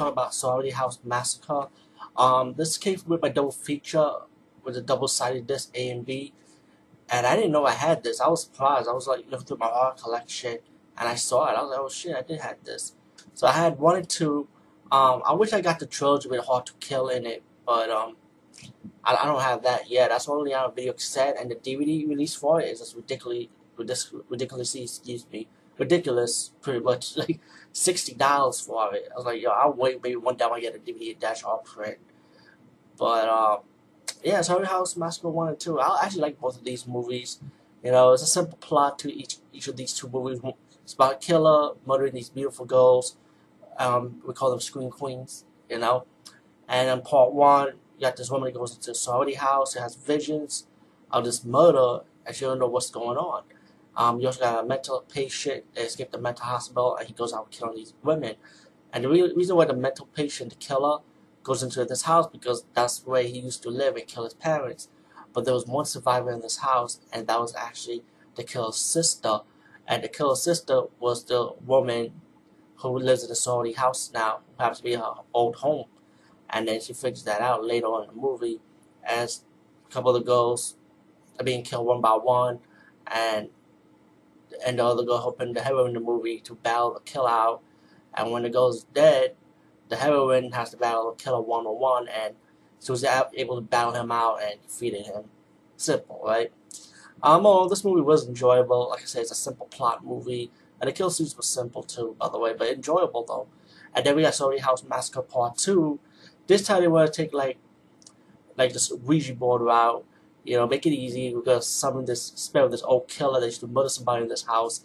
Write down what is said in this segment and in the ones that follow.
talk about Sorority House Massacre. Um, this came with my double feature with a double-sided disc A and B, and I didn't know I had this. I was surprised. I was like looking through my horror collection, and I saw it. I was like, oh shit, I did have this. So I had one and two. Um, I wish I got the trilogy with Hard to Kill in it, but um, I, I don't have that yet. That's only on a video cassette, and the DVD release for it is just ridiculously, ridiculously, excuse me, ridiculous, pretty much like sixty dollars for it. I was like, yo, I'll wait maybe one time I get a DVD dash off print. But um, yeah, Sorry House Massacre one and two. I actually like both of these movies. You know, it's a simple plot to each each of these two movies. It's about a killer murdering these beautiful girls. Um, we call them screen queens. You know, and in part one, you got this woman that goes into a sorority house and has visions of this murder, and she don't know what's going on. Um, you also got a mental patient escaped the mental hospital, and he goes out killing these women. And the re reason why the mental patient, the killer, goes into this house because that's where he used to live and kill his parents. But there was one survivor in this house, and that was actually the killer's sister. And the killer's sister was the woman who lives in the sorority house now, who happens to be her old home. And then she figures that out later on in the movie as a couple of the girls are being killed one by one, and and all the girl helping the heroine in the movie to battle the kill out. And when the girl's dead, the heroine has to battle the killer one on one, and she was able to battle him out and defeated him. Simple, right? Um, well, this movie was enjoyable. Like I said, it's a simple plot movie, and the kill scenes were simple too, by the way, but enjoyable though. And then we got Sorry House Massacre Part Two. This time they want to take like, like this Ouija board route. You know, make it easy. We're gonna summon this spirit, this old killer that used to murder somebody in this house.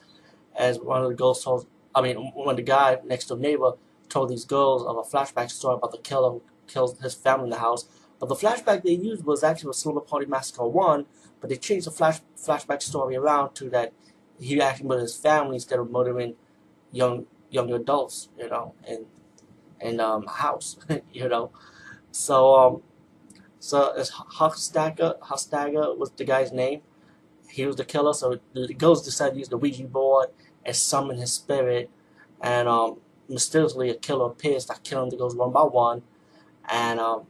As one of the girls told, I mean, when the guy next door neighbor told these girls of a flashback story about the killer who kills his family in the house. But the flashback they used was actually a Slumber Party Massacre 1, but they changed the flash flashback story around to that he actually murdered his family instead of murdering young young adults, you know, in in um house, you know. So um so it's Hochstagger Hochstagger was the guy's name. He was the killer, so the ghost decided to use the Ouija board and summon his spirit and um mysteriously a killer appears that killing them goes one by one, and um,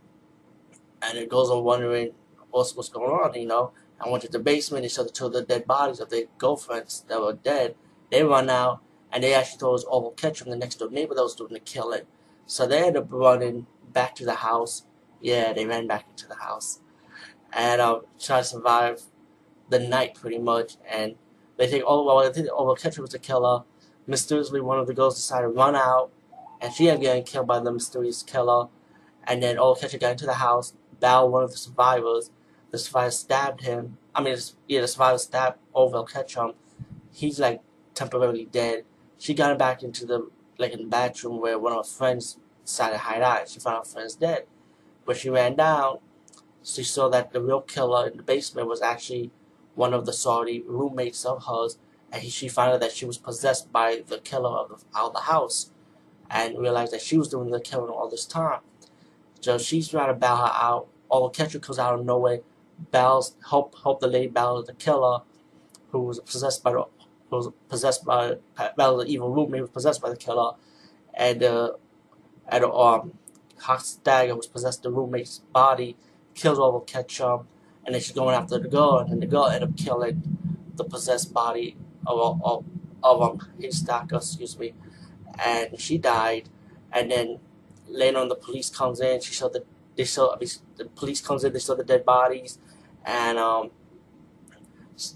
and it goes on wondering what's what's going on, you know. I went to the basement. They showed the two of the dead bodies of their girlfriends that were dead. They run out, and they actually thought it was Orville Ketchum, the next door neighbor that was doing the killing. So they ended up running back to the house. Yeah, they ran back into the house, and um, try to survive the night pretty much. And they think, oh well, I think Orville Ketchum was the killer mysteriously one of the girls decided to run out, and she ended up getting killed by the mysterious killer. And then Old Catcher got into the house, battled one of the survivors. The survivor stabbed him. I mean, yeah, the survivor stabbed Orville Ketchum. He's like temporarily dead. She got him back into the like in the bathroom where one of her friends decided to hide out. She found her friend's dead. When she ran down, she saw that the real killer in the basement was actually one of the sorority roommates of hers and he, she found out that she was possessed by the killer of the, out of the house and realized that she was doing the killing all this time. So she's trying to bail her out. All the catcher comes out of nowhere, bails, help help the lady battle the killer, who was possessed by the who was possessed by battle the evil roommate who was possessed by the killer, and uh, and um, Hochstagger was possessed the roommate's body, kills the Ketchum, and then she's going after the girl, and the girl ended up killing the possessed body of of of um, Haystack, excuse me, and she died. And then later on, the police comes in. She saw the they saw I mean, the police comes in. They saw the dead bodies, and um,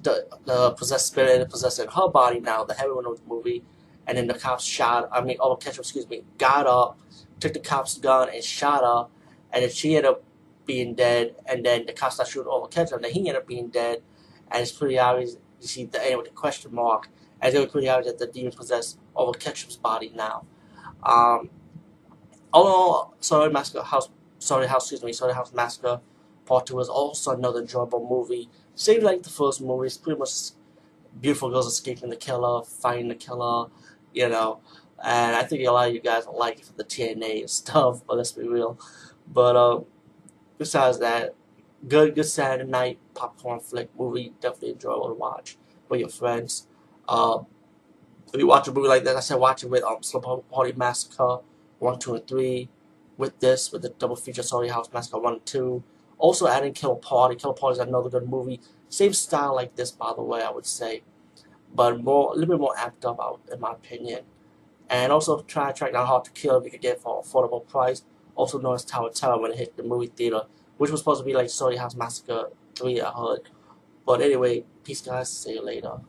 the the possessed spirit possessing her body now, the heroine of the movie. And then the cops shot. I mean, oh, catch excuse me, got up, took the cop's gun and shot her, and then she ended up being dead. And then the cops started shooting Orville Ketchum, and then he ended up being dead. And it's pretty obvious you see the end with the question mark, as it was pretty obvious that the demon possessed Orville Ketchum's body now. Um, although Sorry Massacre House, Sorry House, excuse me, Sorry House Massacre Part Two was also another enjoyable movie. Same like the first movie, it's pretty much beautiful girls escaping the killer, fighting the killer, you know. And I think a lot of you guys like it for the TNA and stuff, but let's be real. But uh, besides that, good, good Saturday night popcorn flick movie. Definitely enjoyable to watch with your friends. Uh, if you watch a movie like that, I said watch it with um, Slumber Party Massacre 1, 2, and 3. With this, with the double feature Sorry House Massacre 1 and 2. Also adding Kill Party. Kill Party is another good movie. Same style like this, by the way, I would say. But more, a little bit more amped up, in my opinion. And also try to track down Hard to Kill if you could get for affordable price. Also known as Tower Tower when it hit the movie theater. Which was supposed to be like Sorry House Massacre 3, I heard. But anyway, peace guys. See you later.